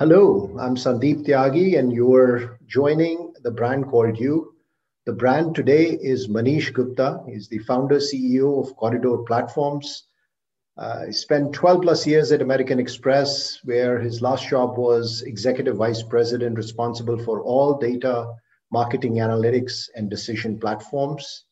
Hello, I'm Sandeep Tyagi, and you're joining the brand called You. The brand today is Manish Gupta. He's the founder CEO of Corridor Platforms. Uh, he spent 12 plus years at American Express, where his last job was executive vice president responsible for all data, marketing analytics, and decision platforms.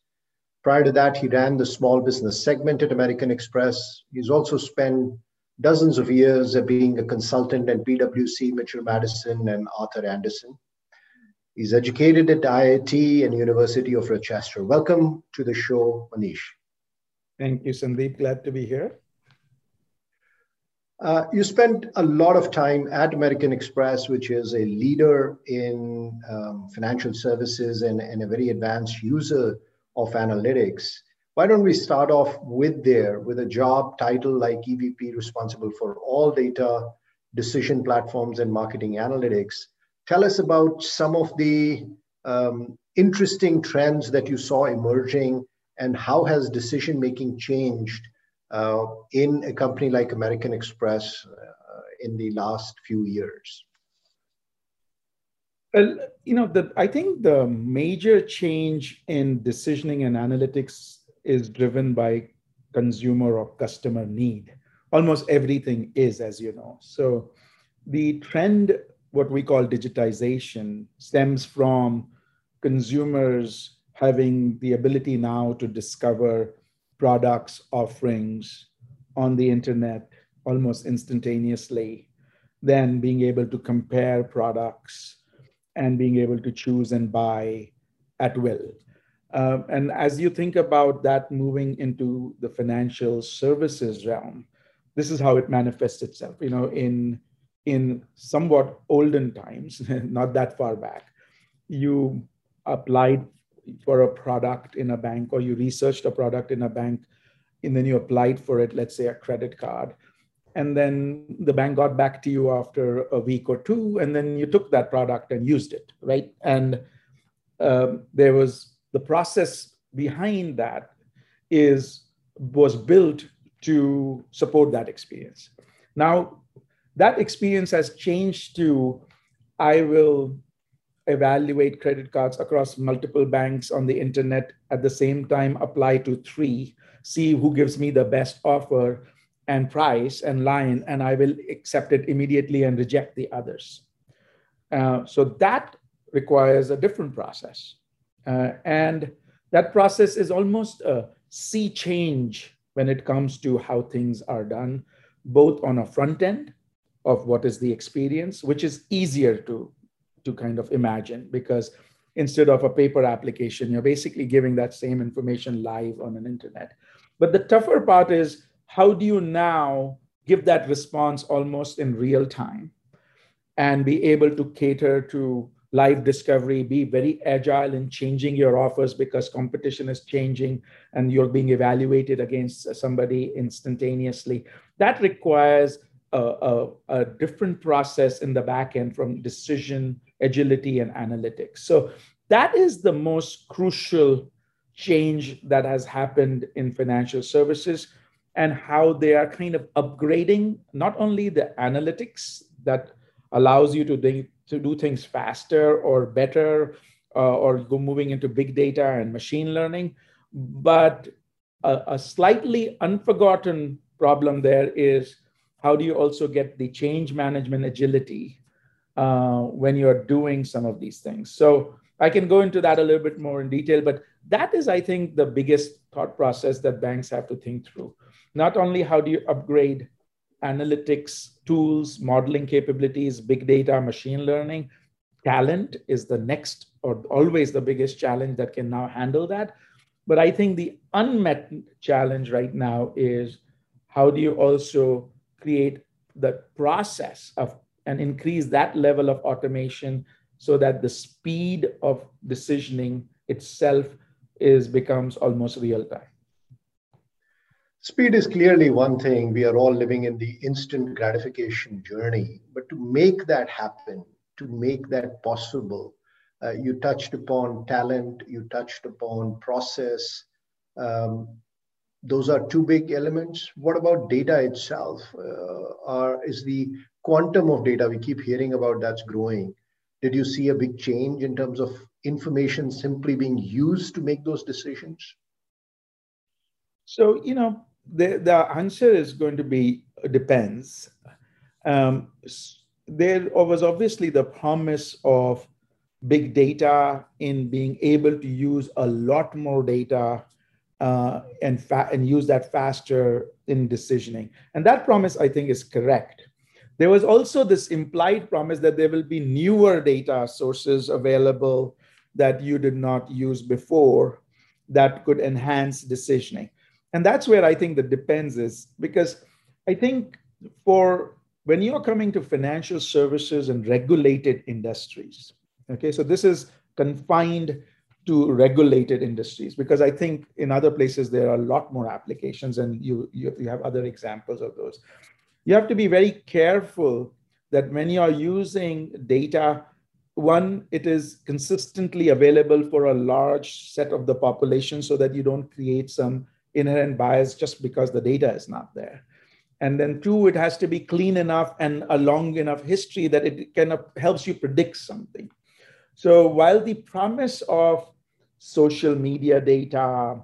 Prior to that, he ran the small business segment at American Express. He's also spent dozens of years of being a consultant at PwC, Mitchell Madison, and Arthur Andersen. He's educated at IIT and University of Rochester. Welcome to the show, Manish. Thank you, Sandeep. Glad to be here. Uh, you spent a lot of time at American Express, which is a leader in um, financial services and, and a very advanced user of analytics. Why don't we start off with there with a job title like EVP responsible for all data, decision platforms, and marketing analytics? Tell us about some of the um, interesting trends that you saw emerging and how has decision making changed uh, in a company like American Express uh, in the last few years? Well, you know, the, I think the major change in decisioning and analytics is driven by consumer or customer need. Almost everything is, as you know. So the trend, what we call digitization, stems from consumers having the ability now to discover products, offerings on the internet almost instantaneously, then being able to compare products and being able to choose and buy at will. Um, and as you think about that moving into the financial services realm, this is how it manifests itself. You know, in in somewhat olden times, not that far back, you applied for a product in a bank or you researched a product in a bank and then you applied for it, let's say a credit card. And then the bank got back to you after a week or two, and then you took that product and used it, right? And um, there was the process behind that is was built to support that experience. Now, that experience has changed to I will evaluate credit cards across multiple banks on the internet at the same time, apply to three, see who gives me the best offer and price and line, and I will accept it immediately and reject the others. Uh, so that requires a different process. Uh, and that process is almost a sea change when it comes to how things are done, both on a front end of what is the experience, which is easier to, to kind of imagine because instead of a paper application, you're basically giving that same information live on an internet. But the tougher part is how do you now give that response almost in real time and be able to cater to live discovery, be very agile in changing your offers because competition is changing and you're being evaluated against somebody instantaneously. That requires a, a, a different process in the back end from decision, agility, and analytics. So that is the most crucial change that has happened in financial services and how they are kind of upgrading not only the analytics that allows you to to do things faster or better uh, or go moving into big data and machine learning. But a, a slightly unforgotten problem there is how do you also get the change management agility uh, when you're doing some of these things? So I can go into that a little bit more in detail, but that is, I think, the biggest thought process that banks have to think through. Not only how do you upgrade analytics tools, modeling capabilities, big data, machine learning. Talent is the next or always the biggest challenge that can now handle that. But I think the unmet challenge right now is how do you also create the process of and increase that level of automation so that the speed of decisioning itself is becomes almost real time Speed is clearly one thing. We are all living in the instant gratification journey. But to make that happen, to make that possible, uh, you touched upon talent, you touched upon process. Um, those are two big elements. What about data itself? Uh, are, is the quantum of data we keep hearing about that's growing. Did you see a big change in terms of information simply being used to make those decisions? So, you know, the, the answer is going to be depends. Um, there was obviously the promise of big data in being able to use a lot more data uh, and, fa- and use that faster in decisioning. And that promise, I think, is correct. There was also this implied promise that there will be newer data sources available that you did not use before that could enhance decisioning. And that's where I think the depends is because I think for when you're coming to financial services and regulated industries, okay, so this is confined to regulated industries because I think in other places there are a lot more applications and you, you, you have other examples of those. You have to be very careful that when you are using data, one, it is consistently available for a large set of the population so that you don't create some inherent bias just because the data is not there. And then two, it has to be clean enough and a long enough history that it kind of helps you predict something. So while the promise of social media data,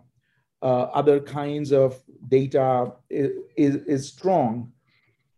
uh, other kinds of data is, is, is strong.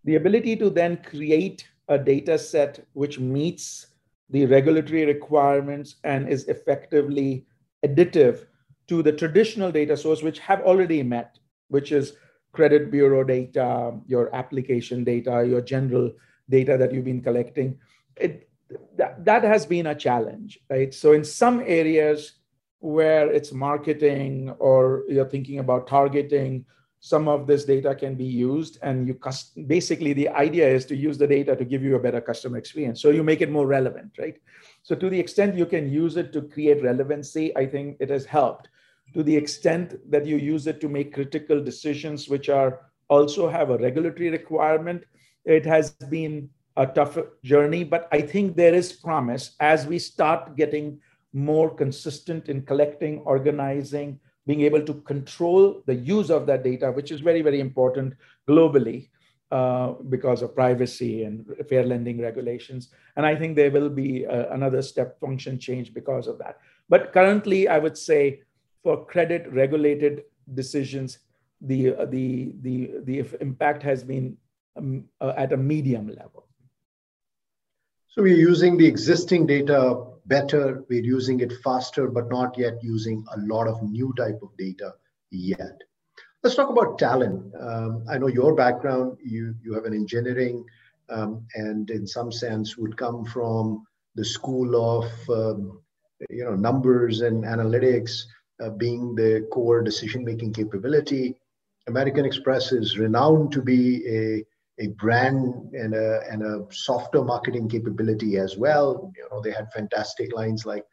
The ability to then create a data set which meets the regulatory requirements and is effectively additive to the traditional data source, which have already met, which is credit bureau data, your application data, your general data that you've been collecting. It, that, that has been a challenge, right? So in some areas, where it's marketing or you're thinking about targeting, some of this data can be used. And you cust- basically, the idea is to use the data to give you a better customer experience. So you make it more relevant, right? So to the extent you can use it to create relevancy, I think it has helped. To the extent that you use it to make critical decisions, which are also have a regulatory requirement, it has been a tough journey. But I think there is promise as we start getting more consistent in collecting, organizing, being able to control the use of that data, which is very, very important globally uh, because of privacy and fair lending regulations. And I think there will be uh, another step function change because of that. But currently, I would say for credit regulated decisions, the, uh, the, the, the impact has been um, uh, at a medium level. So we're using the existing data better, we're using it faster, but not yet using a lot of new type of data yet. Let's talk about talent. Um, I know your background, you, you have an engineering um, and in some sense would come from the school of um, you know numbers and analytics uh, being the core decision-making capability. American Express is renowned to be a a brand and a, and a softer marketing capability as well. You know, they had fantastic lines like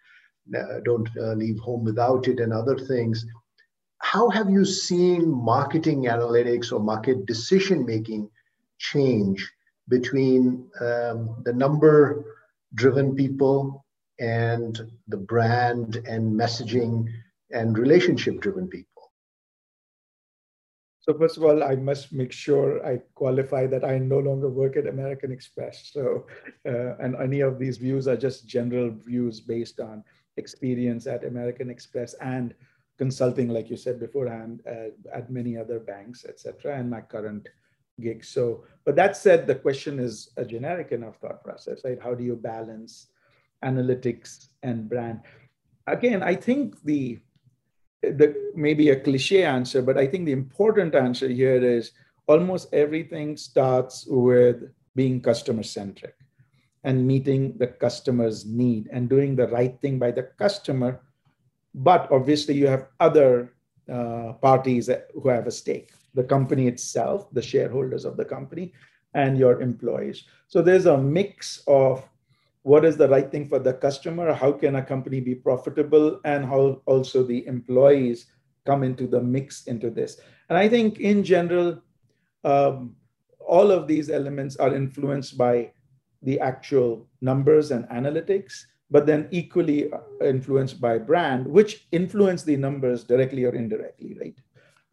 uh, "Don't uh, leave home without it" and other things. How have you seen marketing analytics or market decision making change between um, the number-driven people and the brand and messaging and relationship-driven people? So first of all, I must make sure I qualify that I no longer work at American Express. So, uh, and any of these views are just general views based on experience at American Express and consulting, like you said beforehand, uh, at many other banks, etc., and my current gig. So, but that said, the question is a generic enough thought process, right? How do you balance analytics and brand? Again, I think the the maybe a cliche answer, but I think the important answer here is almost everything starts with being customer centric and meeting the customer's need and doing the right thing by the customer. But obviously, you have other uh, parties who have a stake the company itself, the shareholders of the company, and your employees. So there's a mix of what is the right thing for the customer? How can a company be profitable? And how also the employees come into the mix into this. And i think in general um, all of these elements are influenced by the actual numbers and analytics but then equally uh, influenced by brand which influence the numbers directly or indirectly right?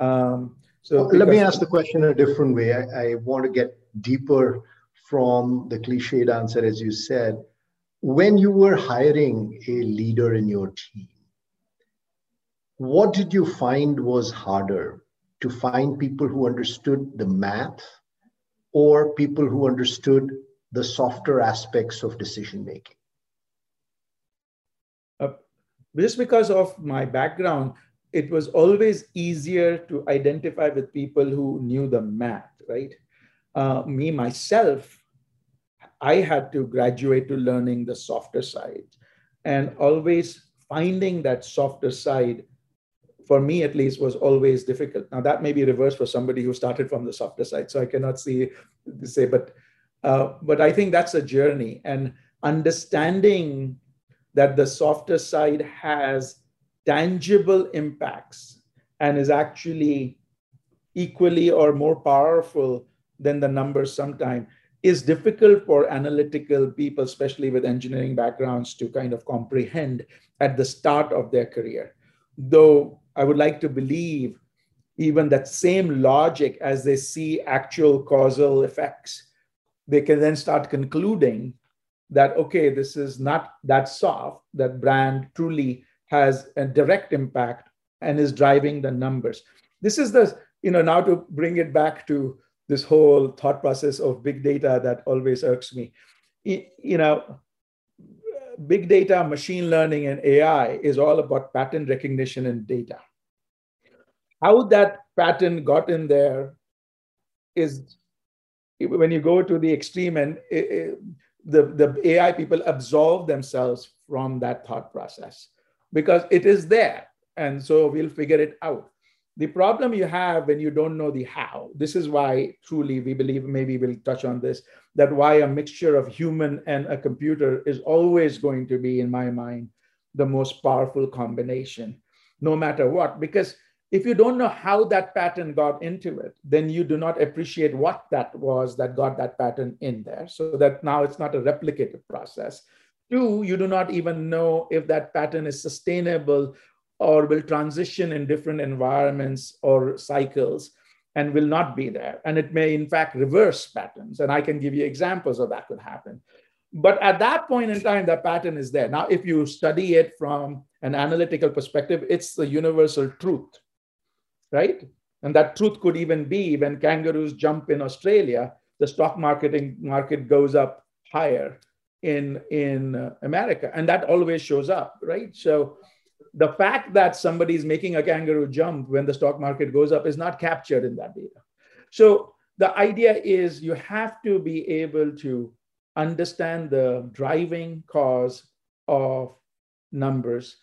Um, so let me ask the question a different way. I, I want to get deeper from the cliched answer, as you said, when you were hiring a leader in your team, what did you find was harder to find people who understood the math or people who understood the softer aspects of decision making? Uh, just because of my background, it was always easier to identify with people who knew the math, right? Uh, me, myself, I had to graduate to learning the softer side. And always finding that softer side for me at least was always difficult. Now that may be reversed for somebody who started from the softer side so i cannot see say but uh, but i think that's a journey. And understanding that the softer side has tangible impacts and is actually equally or more powerful than the numbers sometimes is difficult for analytical people, especially with engineering backgrounds, to kind of comprehend at the start of their career. Though I would like to believe even that same logic as they see actual causal effects, they can then start concluding that, okay, this is not that soft, that brand truly has a direct impact and is driving the numbers. This is the, you know, now to bring it back to this whole thought process of big data that always irks me. You know, big data, machine learning, and AI is all about pattern recognition and data. How that pattern got in there is when you go to the extreme and it, it, the, the AI people absolve themselves from that thought process because it is there. And so we'll figure it out. The problem you have when you don't know the how, this is why truly we believe, maybe we'll touch on this, that why a mixture of human and a computer is always going to be, in my mind, the most powerful combination, no matter what. Because if you don't know how that pattern got into it, then you do not appreciate what that was that got that pattern in there. So that now it's not a replicative process. Two, you do not even know if that pattern is sustainable or will transition in different environments or cycles and will not be there. And it may, in fact, reverse patterns. And I can give you examples of that could happen. But at that point in time, that pattern is there. Now, if you study it from an analytical perspective, it's the universal truth, right? And that truth could even be when kangaroos jump in Australia, the stock marketing market goes up higher in in uh, America, and that always shows up, right? So the fact that somebody is making a kangaroo jump when the stock market goes up is not captured in that data. So the idea is you have to be able to understand the driving cause of numbers.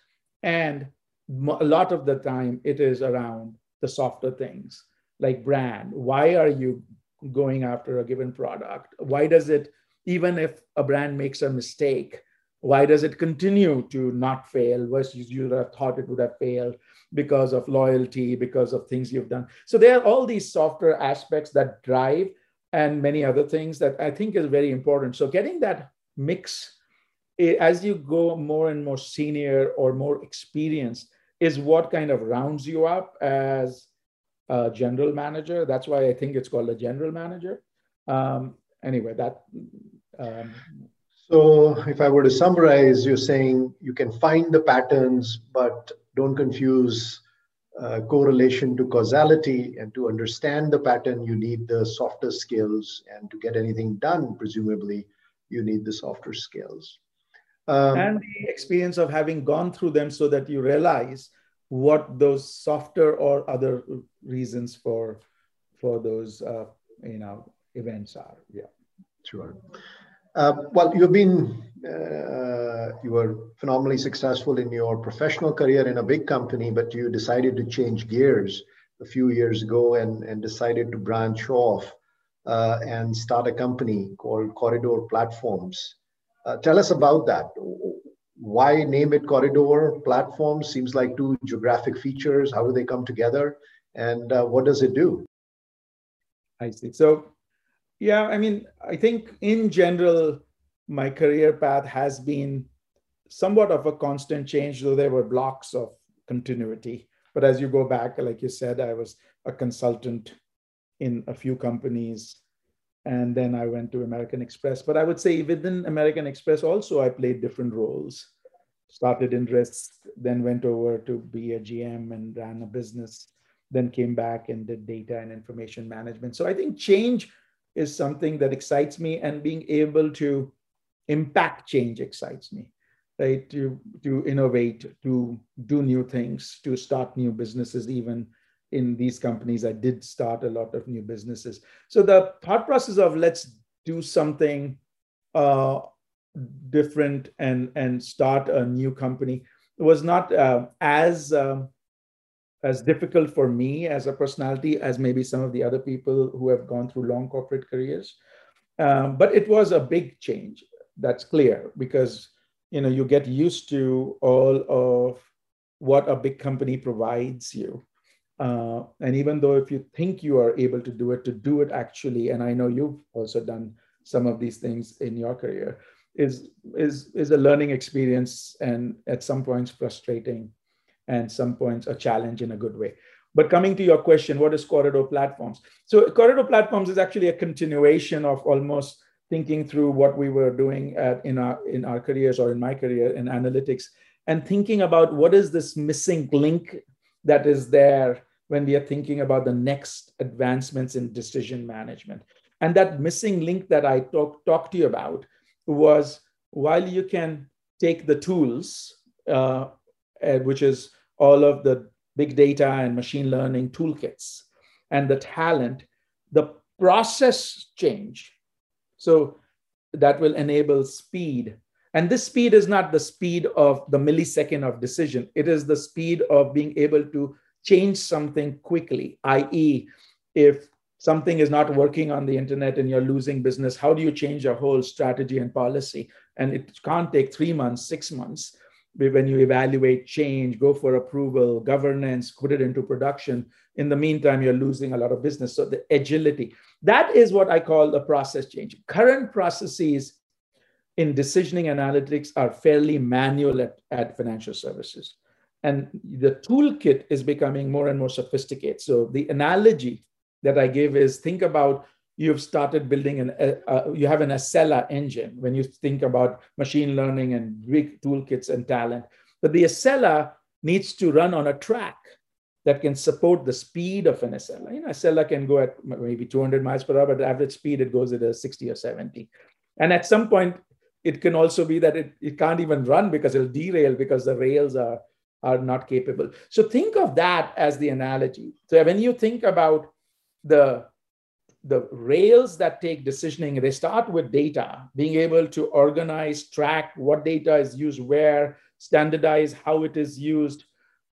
And a lot of the time, it is around the softer things like brand. Why are you going after a given product? Why does it, even if a brand makes a mistake, why does it continue to not fail versus you would have thought it would have failed because of loyalty, because of things you've done? So there are all these softer aspects that drive and many other things that I think is very important. So getting that mix eh, as you go more and more senior or more experienced is what kind of rounds you up as a general manager. That's why I think it's called a general manager. Um, anyway, that um, so, if I were to summarize, you're saying you can find the patterns, but don't confuse uh, correlation to causality. And to understand the pattern, you need the softer skills. And to get anything done, presumably, you need the softer skills. Um, and the experience of having gone through them so that you realize what those softer or other reasons for for those uh, you know events are yeah sure uh, well, you've been uh, you were phenomenally successful in your professional career in a big company, but you decided to change gears a few years ago and, and decided to branch off uh, and start a company called Corridor Platforms. Uh, tell us about that. Why name it Corridor Platforms? Seems like two geographic features. How do they come together? And uh, what does it do? I see. So yeah, I mean, I think in general, my career path has been somewhat of a constant change, though there were blocks of continuity. But as you go back, like you said, I was a consultant in a few companies. and then I went to American Express. But I would say within American Express also, I played different roles. Started in risk, then went over to be a GM and ran a business, then came back and did data and information management. So I think change is something that excites me, and being able to impact change excites me right? To to innovate to do new things to start new businesses even in these companies i did start a lot of new businesses. So the thought process of let's do something uh, different and and start a new company was not uh, as um, as difficult for me as a personality as maybe some of the other people who have gone through long corporate careers. Um, but it was a big change that's clear because you know you get used to all of what a big company provides you. Uh, and even though if you think you are able to do it to do it actually and i know you've also done some of these things in your career is is is a learning experience and at some points frustrating and some points a challenge in a good way. But coming to your question what is corridor platforms? So corridor platforms is actually a continuation of almost thinking through what we were doing at, in our in our careers or in my career in analytics and thinking about what is this missing link that is there when we are thinking about the next advancements in decision management. And that missing link that i talked talk to you about was while you can take the tools uh, uh, which is all of the big data and machine learning toolkits and the talent the process change so that will enable speed. And this speed is not the speed of the millisecond of decision, it is the speed of being able to change something quickly, i.e., if something is not working on the internet and you're losing business, how do you change your whole strategy and policy? And it can't take three months, six months. When you evaluate change, go for approval, governance, put it into production. In the meantime, you're losing a lot of business. So the agility. That is what I call the process change. Current processes in decisioning analytics are fairly manual at, at financial services. And the toolkit is becoming more and more sophisticated. So the analogy that I give is think about you've started building an uh, you have an Acela engine when you think about machine learning and big toolkits and talent. But the Acela needs to run on a track that can support the speed of an Acela. You know, Acela can go at maybe 200 miles per hour, but the average speed it goes at a 60 or 70. And at some point, it can also be that it, it can't even run because it'll derail because the rails are, are not capable. So think of that as the analogy. So when you think about the, the rails that take decisioning, they start with data, being able to organize, track what data is used where, standardize how it is used,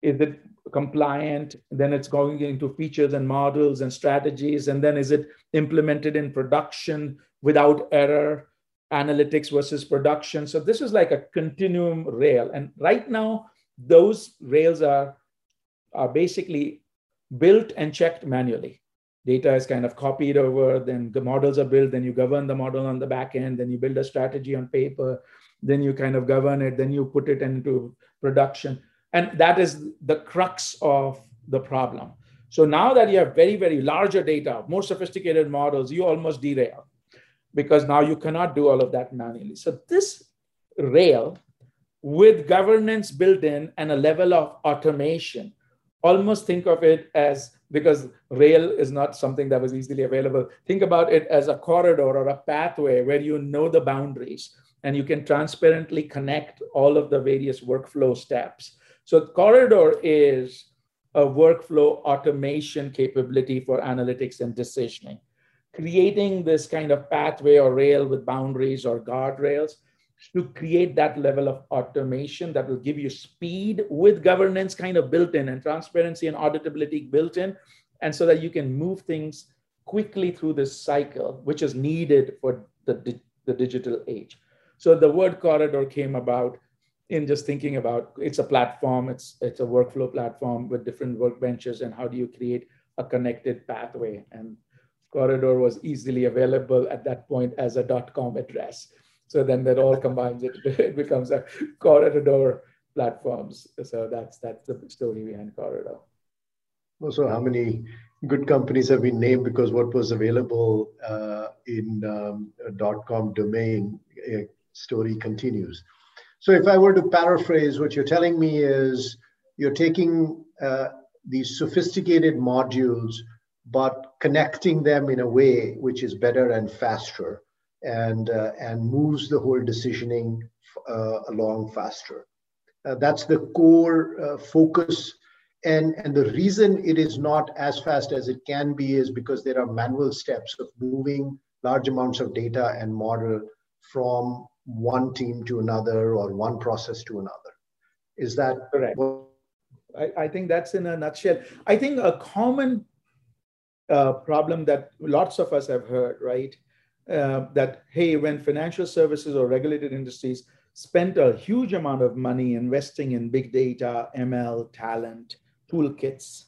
is it compliant then it's going into features and models and strategies and then is it implemented in production without error analytics versus production. So this is like a continuum rail. And right now those rails are are basically built and checked manually data is kind of copied over then the models are built then you govern the model on the back end then you build a strategy on paper then you kind of govern it then you put it into production and that is the crux of the problem. So now that you have very, very larger data, more sophisticated models, you almost derail because now you cannot do all of that manually. So this rail with governance built in and a level of automation, almost think of it as because rail is not something that was easily available. Think about it as a corridor or a pathway where you know the boundaries and you can transparently connect all of the various workflow steps so Corridor is a workflow automation capability for analytics and decisioning, creating this kind of pathway or rail with boundaries or guardrails to create that level of automation that will give you speed with governance kind of built in and transparency and auditability built in. And so that you can move things quickly through this cycle, which is needed for the, the digital age. So the word corridor came about in just thinking about it's a platform, it's it's a workflow platform with different workbenches, and how do you create a connected pathway? And Corridor was easily available at that point as a .dot .com address. So then that all combines it, it becomes a Corridor platforms. So that's that's the story behind Corridor. So how many good companies have been named because what was available uh, in um, .com domain story continues. So if I were to paraphrase, what you're telling me is you're taking uh, these sophisticated modules, but connecting them in a way which is better and faster and, uh, and moves the whole decisioning uh, along faster. Uh, that's the core uh, focus. And and the reason it is not as fast as it can be is because there are manual steps of moving large amounts of data and model from one team to another or one process to another. Is that correct. I, I, think that's in a nutshell. I think a common uh, problem that lots of us have heard right uh, that hey when financial services or regulated industries spent a huge amount of money investing in big data ml talent toolkits.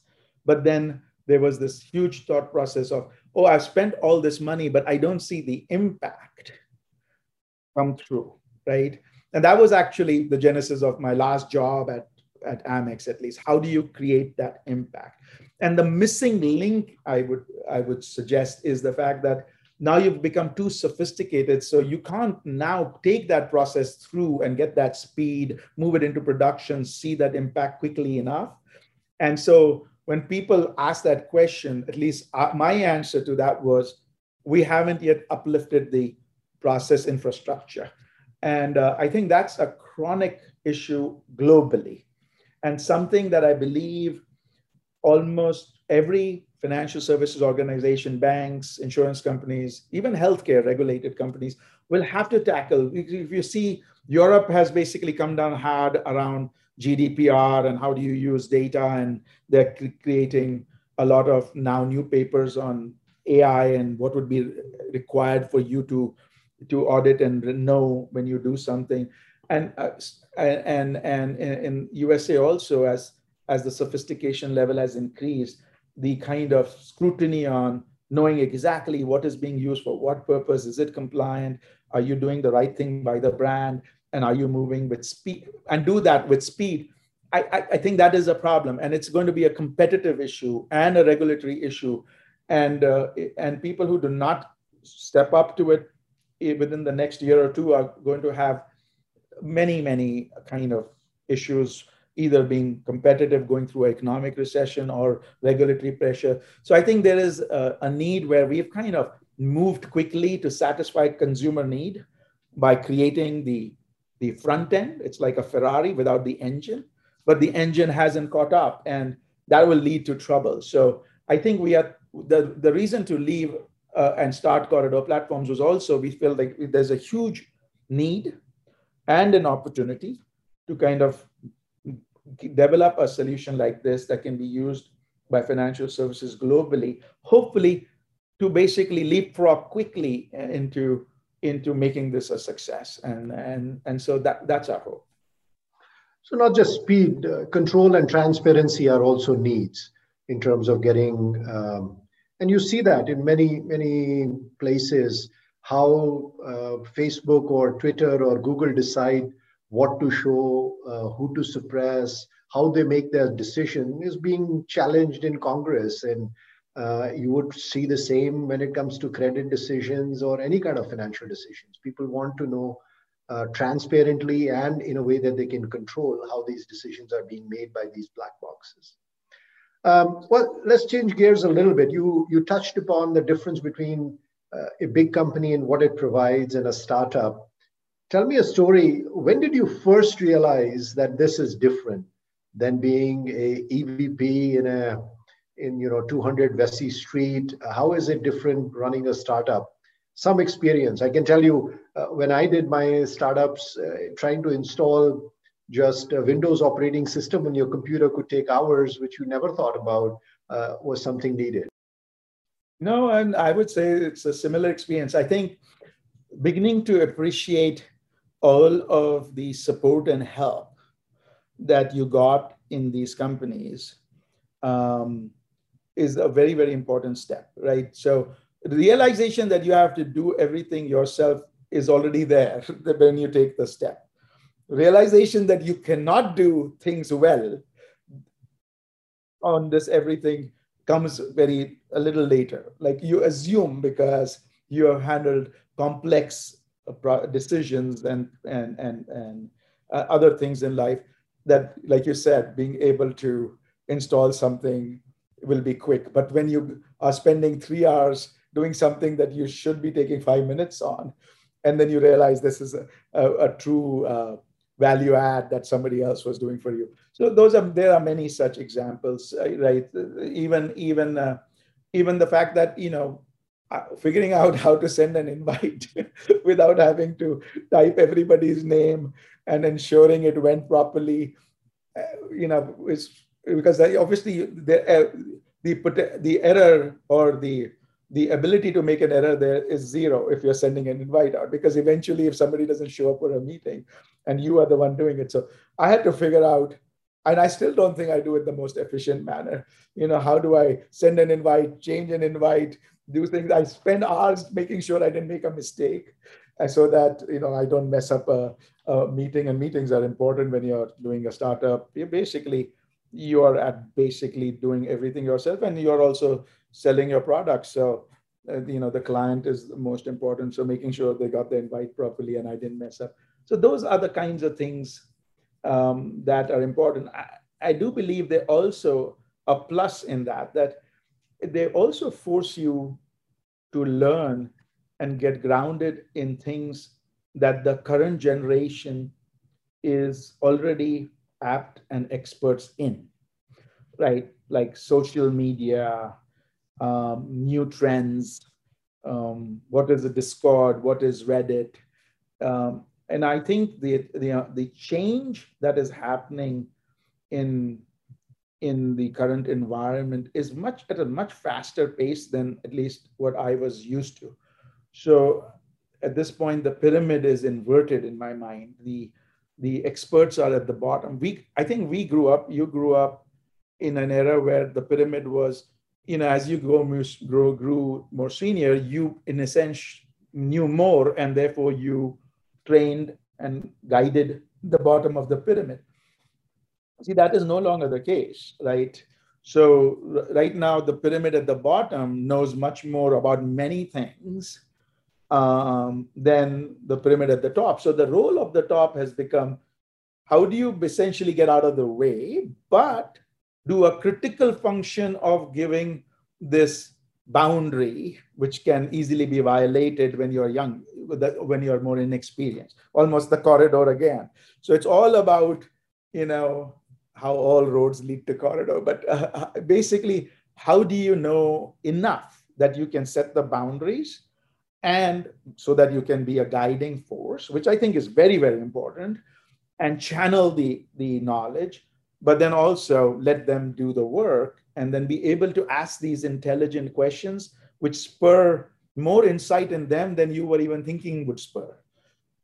But then there was this huge thought process of, oh, I've spent all this money, but I don't see the impact come through, right? And that was actually the genesis of my last job at, at Amex, at least. How do you create that impact? And the missing link I would I would suggest is the fact that now you've become too sophisticated so you can't now take that process through and get that speed move it into production see that impact quickly enough and so when people ask that question, at least uh, my answer to that was, we haven't yet uplifted the process infrastructure. And uh, I think that's a chronic issue globally and something that I believe almost every financial services organization, banks, insurance companies, even healthcare regulated companies will have to tackle. If you see, Europe has basically come down hard around GDPR and how do you use data. And they're creating a lot of now new papers on AI and what would be required for you to to audit and know when you do something. And uh, and and in USA also as as the sophistication level has increased, the kind of scrutiny on knowing exactly what is being used for what purpose is it compliant are you doing the right thing by the brand and are you moving with speed and do that with speed. I, I, I, think that is a problem and it's going to be a competitive issue and a regulatory issue and uh, and people who do not step up to it eh, within the next year or two are going to have many many kind of issues either being competitive going through economic recession or regulatory pressure so i think there is a, a need where we've kind of moved quickly to satisfy consumer need by creating the the front end. It's like a Ferrari without the engine, but the engine hasn't caught up, and that will lead to trouble. So I think we are the the reason to leave uh, and start corridor platforms was also we feel like there's a huge need and an opportunity to kind of develop a solution like this that can be used by financial services globally, hopefully to basically leapfrog quickly into into making this a success. And, and, and so that, that's our hope. So, not just speed, uh, control and transparency are also needs in terms of getting, um, and you see that in many, many places how uh, Facebook or Twitter or Google decide what to show, uh, who to suppress, how they make their decision is being challenged in Congress. And uh, you would see the same when it comes to credit decisions or any kind of financial decisions. People want to know uh, transparently and in a way that they can control how these decisions are being made by these black boxes. Um, well, let's change gears a little bit. You, you touched upon the difference between uh, a big company and what it provides and a startup. Tell me a story. When did you first realize that this is different than being a EVP in a in you know 200 Vesey Street? How is it different running a startup? Some experience. I can tell you uh, when I did my startups, uh, trying to install just a Windows operating system on your computer could take hours, which you never thought about uh, was something needed. No, and I would say it's a similar experience. I think beginning to appreciate all of the support and help that you got in these companies um, is a very, very important step, right? So the realization that you have to do everything yourself is already there when you take the step. Realization that you cannot do things well on this everything comes very a little later. Like you assume because you have handled complex decisions and and and and uh, other things in life that, like you said, being able to install something will be quick. But when you are spending three hours doing something that you should be taking five minutes on, and then you realize this is a, a, a true uh, value add that somebody else was doing for you. So those are there are many such examples, uh, right? Even even uh, even the fact that you know figuring out how to send an invite without having to type everybody's name and ensuring it went properly, uh, you know, is because obviously the uh, the the error or the the ability to make an error there is zero if you're sending an invite out because eventually if somebody doesn't show up for a meeting and you are the one doing it. So i had to figure out and i still don't think i do it the most efficient manner. You know how do i send an invite change an invite do things. I spend hours making sure i didn't make a mistake so that you know i don't mess up a, a meeting. And meetings are important when you're doing a startup. You basically you are at basically doing everything yourself and you're also selling your product. So uh, you know the client is the most important. So making sure they got the invite properly and i didn't mess up. So those are the kinds of things um, that are important. I, I do believe they also a plus in that that they also force you to learn and get grounded in things that the current generation is already apt and experts in, right? Like social media, um, new trends, um, what is a Discord, what is Reddit. Um, and I think the, the, uh, the change that is happening in, in the current environment is much at a much faster pace than at least what I was used to. So at this point, the pyramid is inverted in my mind. The the experts are at the bottom. We, I think we grew up, you grew up in an era where the pyramid was, you know, as you go grow, grew more senior, you in a sense knew more and therefore you trained and guided the bottom of the pyramid. See, that is no longer the case, right? So right now, the pyramid at the bottom knows much more about many things um, than the pyramid at the top. So the role of the top has become how do you essentially get out of the way, but do a critical function of giving this boundary, which can easily be violated when you're young, when you're more inexperienced, almost the corridor again. So it's all about, you know, how all roads lead to corridor. But uh, uh basically, how do you know enough that you can set the boundaries and so that you can be a guiding force, which I think is very, very important, and channel the, the knowledge, but then also let them do the work and then be able to ask these intelligent questions, which spur more insight in them than you were even thinking would spur,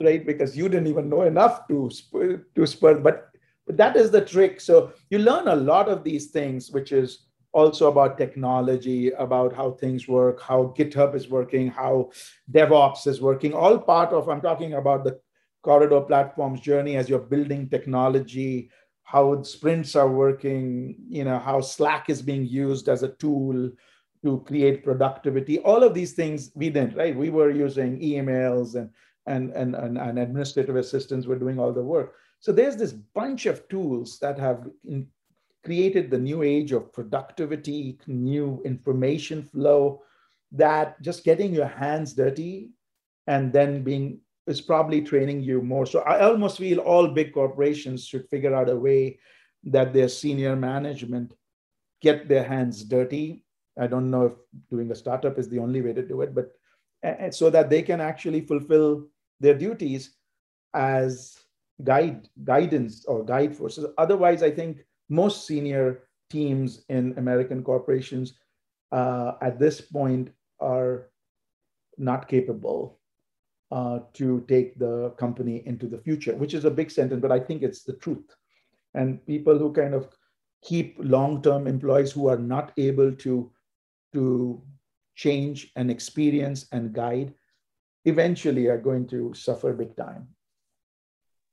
right? Because you didn't even know enough to spur, to spur, but, but that is the trick. So you learn a lot of these things, which is also about technology, about how things work, how GitHub is working, how DevOps is working, all part of, I'm talking about the corridor platform's journey as you're building technology, how sprints are working, you know, how Slack is being used as a tool to create productivity. All of these things we didn't, right? We were using emails and and, and, and, and administrative assistants were doing all the work. So there's this bunch of tools that have in, created the new age of productivity, new information flow, that just getting your hands dirty and then being is probably training you more. So I almost feel all big corporations should figure out a way that their senior management get their hands dirty. I don't know if doing a startup is the only way to do it, but and so that they can actually fulfill their duties as guide guidance or guide forces. Otherwise, I think most senior teams in American corporations uh, at this point are not capable uh, to take the company into the future, which is a big sentence, but I think it's the truth. And people who kind of keep long-term employees who are not able to, to change and experience and guide eventually are going to suffer big time.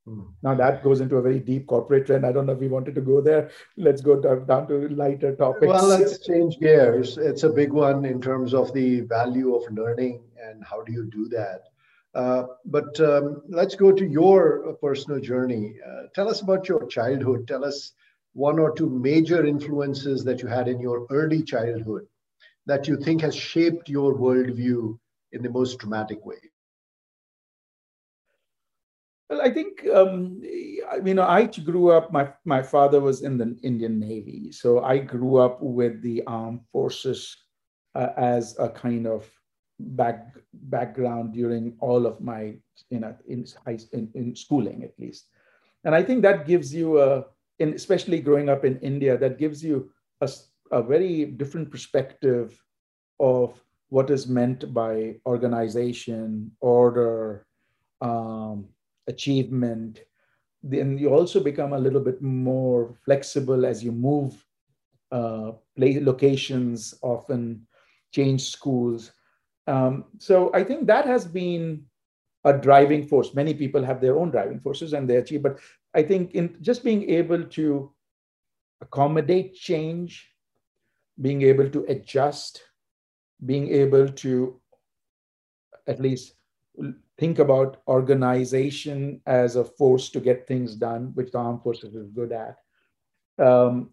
Hmm. Now that goes into a very deep corporate trend. I don't know if we wanted to go there. Let's go down to lighter topics. Well, let's change gears. It's a big one in terms of the value of learning and how do you do that. Uh, but um, let's go to your personal journey. Uh, tell us about your childhood. Tell us one or two major influences that you had in your early childhood that you think has shaped your worldview in the most dramatic way. Well, I think um, you know I grew up. My my father was in the Indian Navy, so I grew up with the armed forces uh, as a kind of back background during all of my you know in high in, in schooling at least, and I think that gives you a, in especially growing up in India, that gives you a, a very different perspective of what is meant by organization, order. Um, achievement, then you also become a little bit more flexible as you move uh, play locations, often change schools. Um, so I think that has been a driving force. Many people have their own driving forces and they achieve, but I think in just being able to accommodate change, being able to adjust, being able to at least think about organization as a force to get things done, which the armed forces is good at, um,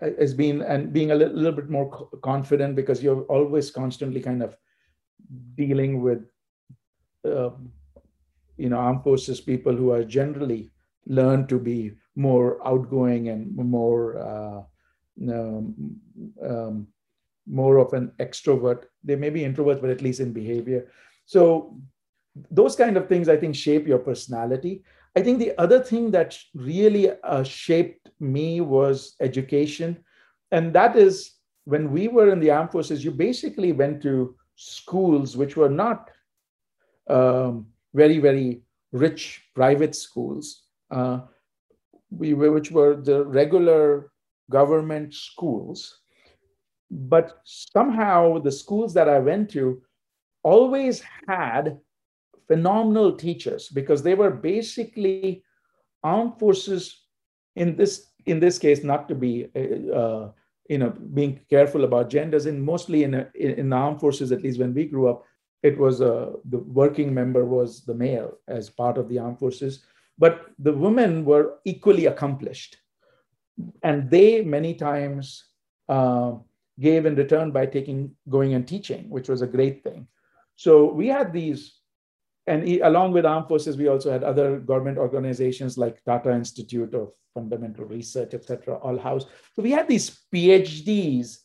has been and being a little, little bit more confident because you're always constantly kind of dealing with, uh, you know, armed forces people who are generally learn to be more outgoing and more uh, um, um, more of an extrovert. They may be introverts, but at least in behavior. So those kind of things i think shape your personality. I think the other thing that really uh, shaped me was education. And that is when we were in the armed forces you basically went to schools which were not um, very very rich private schools uh, we were, which were the regular government schools. But somehow the schools that i went to always had phenomenal teachers because they were basically armed forces in this in this case not to be uh, uh you know being careful about genders and mostly in, a, in armed forces at least when we grew up it was uh, the working member was the male as part of the armed forces. But the women were equally accomplished. And they many times uh, gave in return by taking going and teaching which was a great thing. So we had these and he, along with armed forces, we also had other government organizations like Tata Institute of Fundamental Research, etc., all house. So we had these PhDs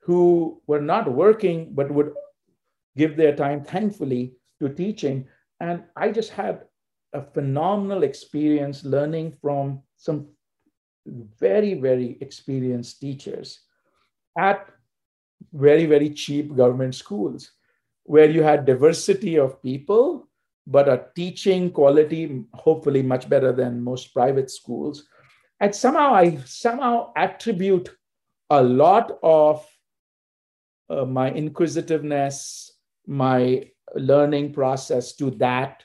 who were not working but would give their time, thankfully, to teaching. And I just had a phenomenal experience learning from some very, very experienced teachers at very, very cheap government schools where you had diversity of people but a teaching quality hopefully much better than most private schools and somehow i somehow attribute a lot of uh, my inquisitiveness my learning process to that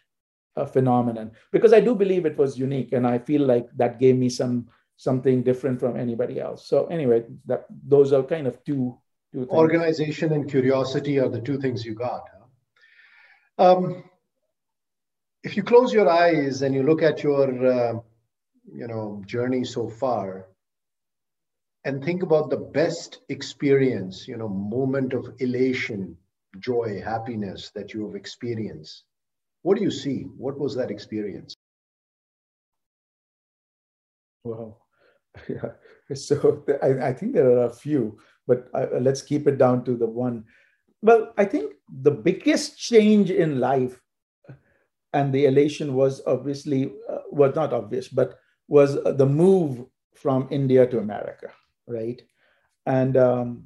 uh, phenomenon because i do believe it was unique and i feel like that gave me some something different from anybody else so anyway that those are kind of two two things. organization and curiosity are the two things you got huh? um, if you close your eyes and you look at your uh, you know journey so far and think about the best experience you know moment of elation joy happiness that you have experienced what do you see? What was that experience? Wow. Yeah. So I, I think there are a few but uh, let's keep it down to the one. Well i think the biggest change in life and the elation was obviously uh, was not obvious, but was the move from India to America, right? And um,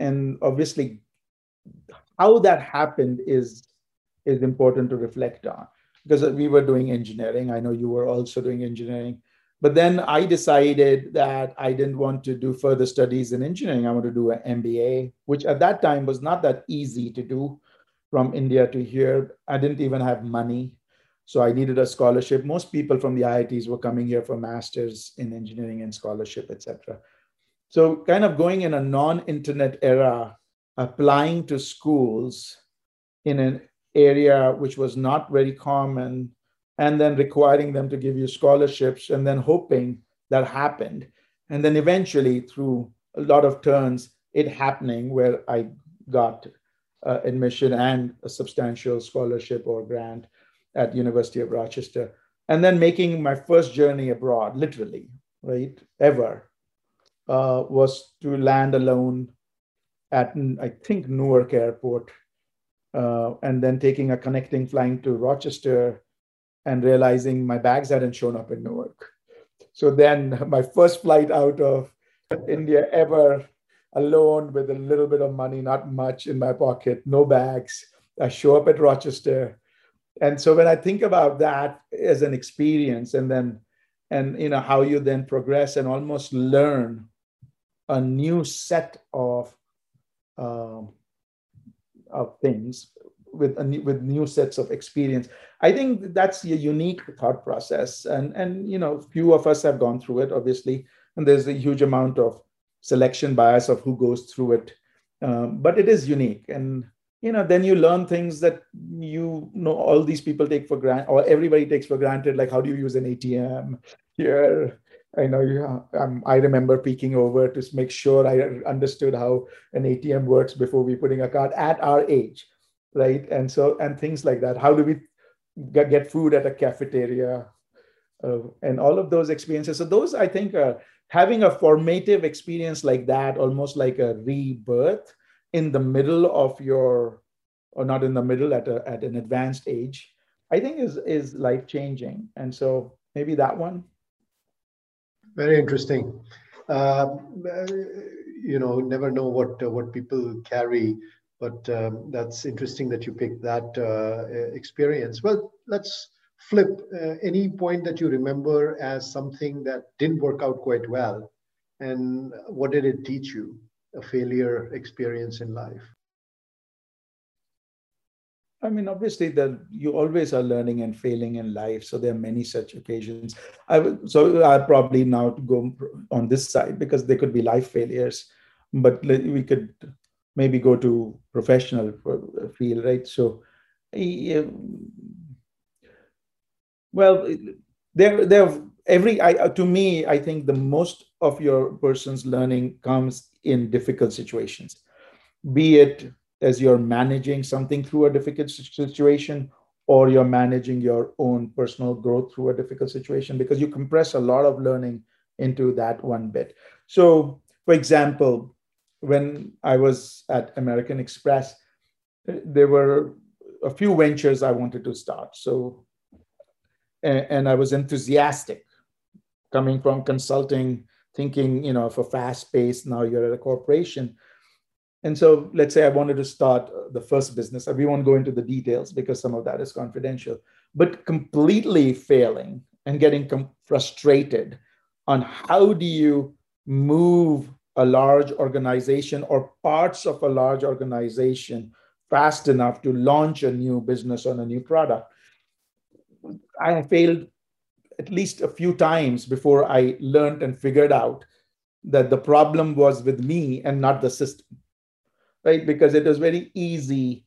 and obviously, how that happened is is important to reflect on because we were doing engineering. I know you were also doing engineering, but then I decided that I didn't want to do further studies in engineering. I want to do an MBA, which at that time was not that easy to do from India to here. I didn't even have money. So I needed a scholarship. Most people from the IITs were coming here for masters in engineering and scholarship, etc. So kind of going in a non-internet era, applying to schools in an area which was not very common, and then requiring them to give you scholarships, and then hoping that happened. And then eventually, through a lot of turns, it happening where I got uh, admission and a substantial scholarship or grant at University of Rochester. And then making my first journey abroad, literally, right, ever, uh, was to land alone at, I think, Newark Airport, uh, and then taking a connecting flight to Rochester and realizing my bags hadn't shown up in Newark. So then my first flight out of India ever alone with a little bit of money, not much in my pocket, no bags. I show up at Rochester. And so when I think about that as an experience and then and you know how you then progress and almost learn a new set of um, of things with a new, with new sets of experience. I think that's a unique thought process, and and you know, few of us have gone through it, obviously, and there's a huge amount of selection bias of who goes through it, um, but it is unique, and you know, then you learn things that you know all these people take for granted, or everybody takes for granted, like how do you use an ATM here. I know you. Um, I remember peeking over to make sure I understood how an ATM works before we putting a card at our age right? And so, and things like that. How do we get food at a cafeteria? Uh, and all of those experiences. So those, I think, uh, having a formative experience like that, almost like a rebirth in the middle of your, or not in the middle, at, a, at an advanced age, I think is, is life changing. And so maybe that one. Very interesting. Uh, you know, never know what uh, what people carry but um, that's interesting that you picked that uh, experience. Well, let's flip uh, any point that you remember as something that didn't work out quite well. And what did it teach you? A failure experience in life? I mean, obviously, that you always are learning and failing in life. So there are many such occasions. I would, so I probably now go on this side because there could be life failures, but we could maybe go to professional field, right? So, well, there, there, every, I, uh, to me, I think the most of your person's learning comes in difficult situations, be it as you're managing something through a difficult situation or you're managing your own personal growth through a difficult situation because you compress a lot of learning into that one bit. So, for example, when I was at American Express, uh, there were a few ventures I wanted to start. So, and, and I was enthusiastic coming from consulting, thinking, you know, for fast pace, now you're at a corporation. And so let's say I wanted to start uh, the first business. We won't go into the details because some of that is confidential, but completely failing and getting com- frustrated on how do you move a large organization or parts of a large organization fast enough to launch a new business on a new product. I failed at least a few times before I learned and figured out that the problem was with me and not the system, right? Because it was very easy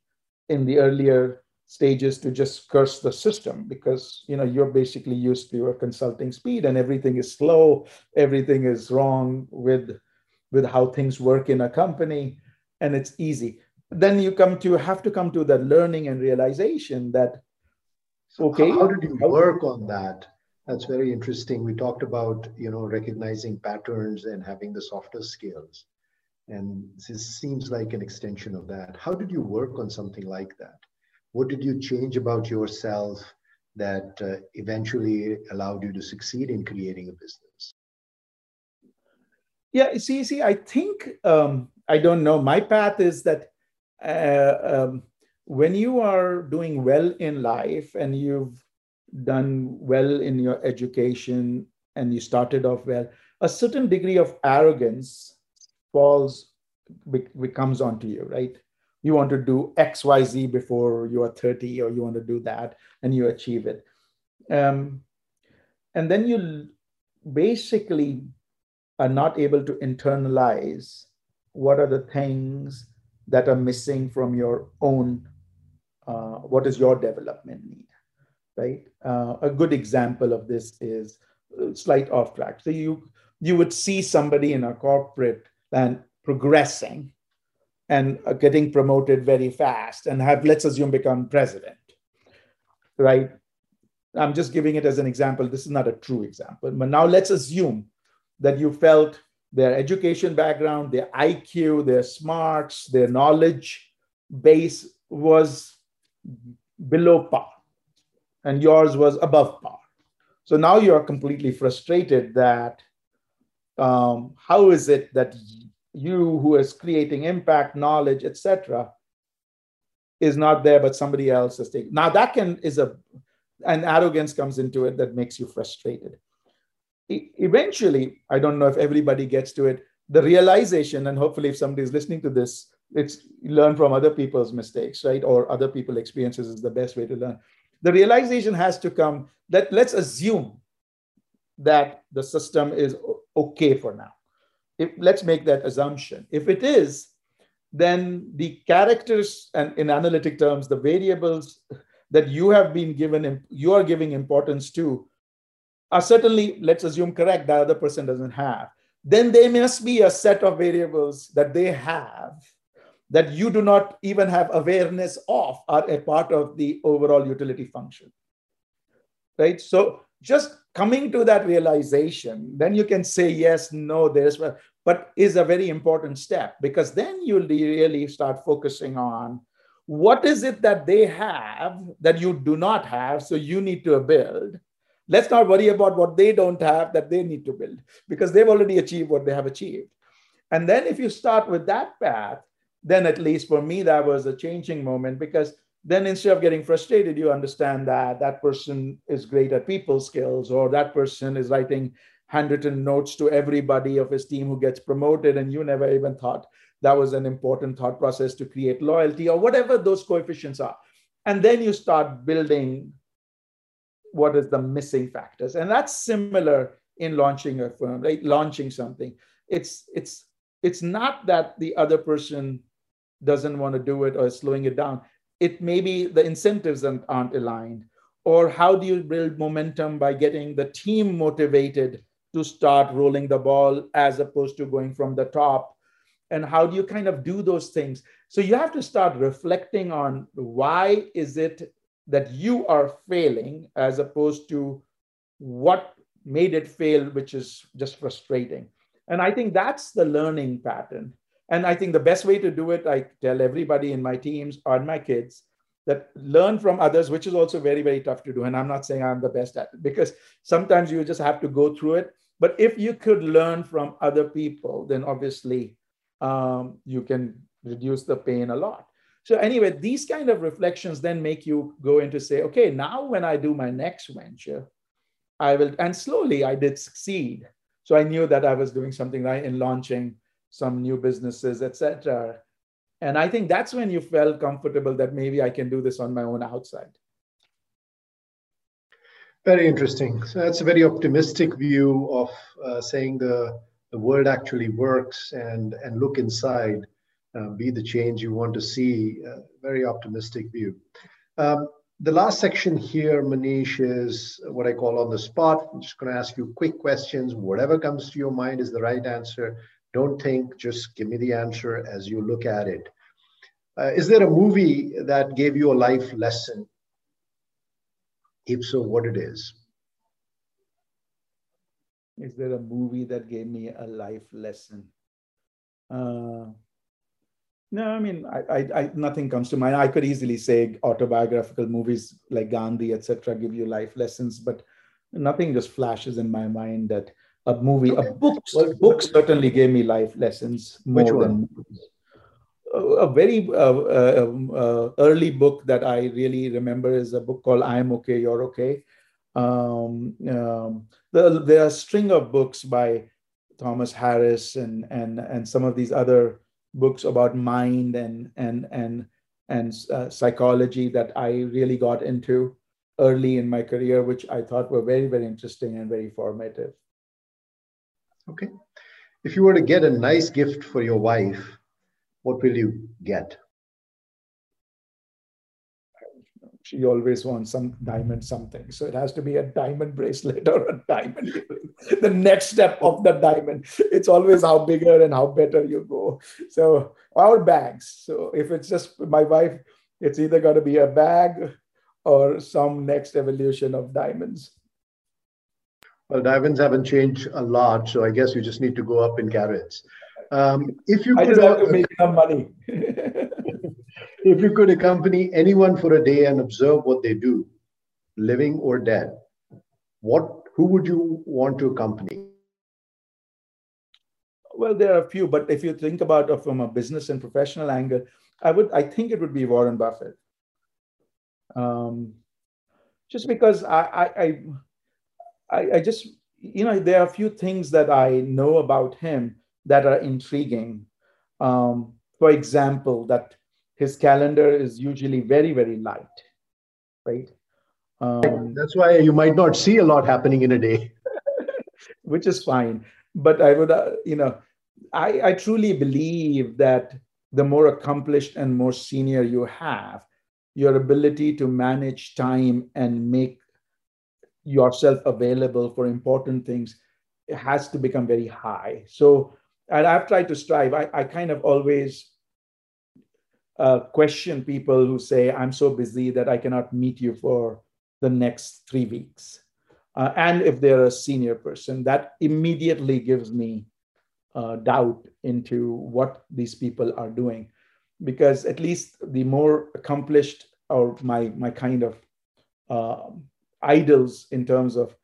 in the earlier stages to just curse the system because you know you're basically used to your consulting speed and everything is slow everything is wrong with with how things work in a company, and it's easy. Then you come to have to come to the learning and realization that okay. How, how did you work on that? That's very interesting. We talked about you know recognizing patterns and having the softer skills, and this seems like an extension of that. How did you work on something like that? What did you change about yourself that uh, eventually allowed you to succeed in creating a business? Yeah, see, see, I think um, I don't know. My path is that uh, um, when you are doing well in life and you've done well in your education and you started off well, a certain degree of arrogance falls becomes onto you, right? you want to do xyz before you are 30 or you want to do that and you achieve it um, and then you basically are not able to internalize what are the things that are missing from your own uh, what is your development need right? Uh, a good example of this is uh, slight off track. So you you would see somebody in a corporate and progressing and uh, getting promoted very fast and have let's assume become president right? I'm just giving it as an example. This is not a true example but now let's assume that you felt their education background their iq their smarts their knowledge base was below par and yours was above par. So now you are completely frustrated that um, how is it that you who is creating impact knowledge etc is not there but somebody else is taking now that can is a an arrogance comes into it that makes you frustrated. E- eventually i don't know if everybody gets to it the realization and hopefully if somebody is listening to this it's learn from other people's mistakes right? Or other people experiences is the best way to learn. The realization has to come that let's assume that the system is okay for now. If let's make that assumption. If it is then the characters and in analytic terms the variables that you have been given you are giving importance to are certainly let's assume correct that other person doesn't have. Then there must be a set of variables that they have that you do not even have awareness of are a part of the overall utility function right so just coming to that realization, then you can say yes, no, there's, but is a very important step because then you'll really start focusing on what is it that they have that you do not have, so you need to build. Let's not worry about what they don't have that they need to build because they've already achieved what they have achieved. And then if you start with that path, then at least for me, that was a changing moment because then instead of getting frustrated, you understand that that person is great at people skills, or that person is writing handwritten notes to everybody of his team who gets promoted, and you never even thought that was an important thought process to create loyalty, or whatever those coefficients are. And then you start building what is the missing factors. And that's similar in launching a firm, right? Launching something. It's it's it's not that the other person doesn't want to do it or is slowing it down it may be the incentives aren't aligned. Or how do you build momentum by getting the team motivated to start rolling the ball as opposed to going from the top? And how do you kind of do those things? So you have to start reflecting on why is it that you are failing as opposed to what made it fail which is just frustrating. And i think that's the learning pattern and I think the best way to do it, I tell everybody in my teams or my kids that learn from others, which is also very, very tough to do. And I'm not saying I'm the best at it because sometimes you just have to go through it. But if you could learn from other people, then obviously um, you can reduce the pain a lot. So, anyway, these kind of reflections then make you go into say, okay, now when I do my next venture, I will, and slowly I did succeed. So I knew that I was doing something right in launching some new businesses, etc. And I think that's when you felt comfortable that maybe I can do this on my own outside. Very interesting. So that's a very optimistic view of uh, saying the the world actually works and and look inside, uh, be the change you want to see. Uh, very optimistic view. Um, the last section here, Manish, is what I call on the spot. I'm just going to ask you quick questions. Whatever comes to your mind is the right answer. Don't think, just give me the answer as you look at it. Uh, is there a movie that gave you a life lesson? If so, what it is? Is there a movie that gave me a life lesson? Uh, no, I mean, I, I, I, nothing comes to mind. I could easily say autobiographical movies like Gandhi, etc., give you life lessons, but nothing just flashes in my mind that a movie, okay. a book. Well, book certainly gave me life lessons more than a very uh, uh, um, uh, early book that I really remember is a book called "I Am Okay, You're Okay." Um, um, the, there are a string of books by Thomas Harris and and and some of these other books about mind and and and and uh, psychology that I really got into early in my career, which I thought were very very interesting and very formative. Okay, if you were to get a nice gift for your wife, what will you get? she always wants some diamond something. So it has to be a diamond bracelet or a diamond the next step of the diamond. It's always how bigger and how better you go. So our bags. So if it's just my wife, it's either going to be a bag or some next evolution of diamonds. Well, diamonds haven't changed a lot, so I guess you just need to go up in carats. Um, if you could, I just have to make some money. if you could accompany anyone for a day and observe what they do, living or dead, what who would you want to accompany? Well, there are a few, but if you think about it from a business and professional angle, I would I think it would be Warren Buffett. Um, just because I, I I I just you know there are a few things that I know about him that are intriguing. Um, for example, that his calendar is usually very, very light, right? Um, That's why you might not see a lot happening in a day. which is fine. But I would, uh, you know, I, I truly believe that the more accomplished and more senior you have, your ability to manage time and make yourself available for important things it has to become very high. So, and I've tried to strive. I, I kind of always uh, question people who say, I'm so busy that I cannot meet you for the next three weeks. Uh, and if they're a senior person, that immediately gives me uh, doubt into what these people are doing. Because at least the more accomplished or my, my kind of uh, idols in terms of,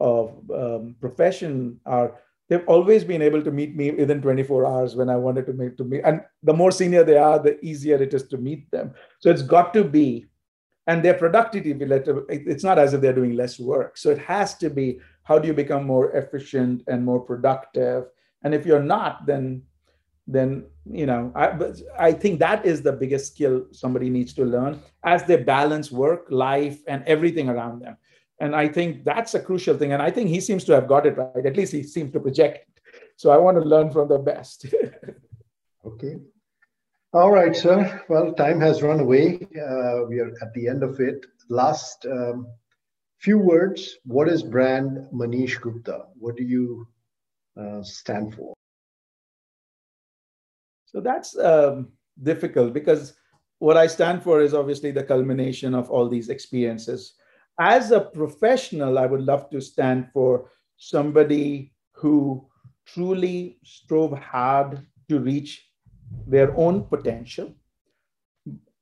of um, profession are they've always been able to meet me within 24 hours when I wanted to meet to meet. And the more senior they are, the easier it is to meet them. So it's got to be, and their productivity, it's not as if they're doing less work. So it has to be how do you become more efficient and more productive? And if you're not, then then you know I, I think that is the biggest skill somebody needs to learn as they balance work life and everything around them and I think that's a crucial thing. And I think he seems to have got it right. At least he seems to project it. So I want to learn from the best. okay. All right, sir. Well, time has run away. Uh, we are at the end of it. Last um, few words. What is brand Manish Gupta? What do you uh, stand for? So that's um, difficult because what I stand for is obviously the culmination of all these experiences as a professional, I would love to stand for somebody who truly strove hard to reach their own potential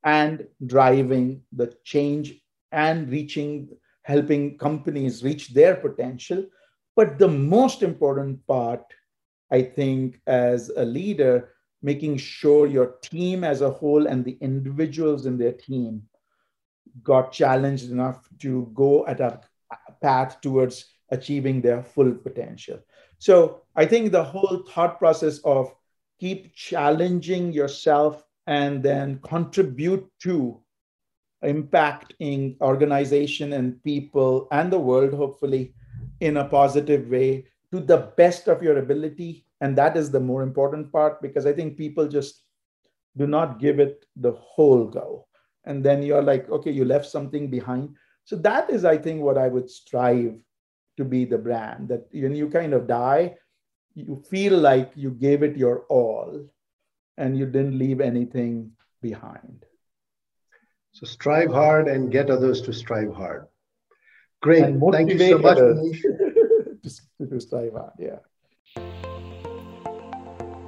and driving the change and reaching, helping companies reach their potential. But the most important part, I think, as a leader, making sure your team as a whole and the individuals in their team got challenged enough to go at a path towards achieving their full potential. So I think the whole thought process of keep challenging yourself and then contribute to impacting organization and people and the world, hopefully, in a positive way to the best of your ability. And that is the more important part because I think people just do not give it the whole go. And then you're like okay you left something behind. So that is i think what i would strive to be the brand that when you kind of die you feel like you gave it your all and you didn't leave anything behind. So strive hard and get others to strive hard. Great. Thank you so much to, to strive hard yeah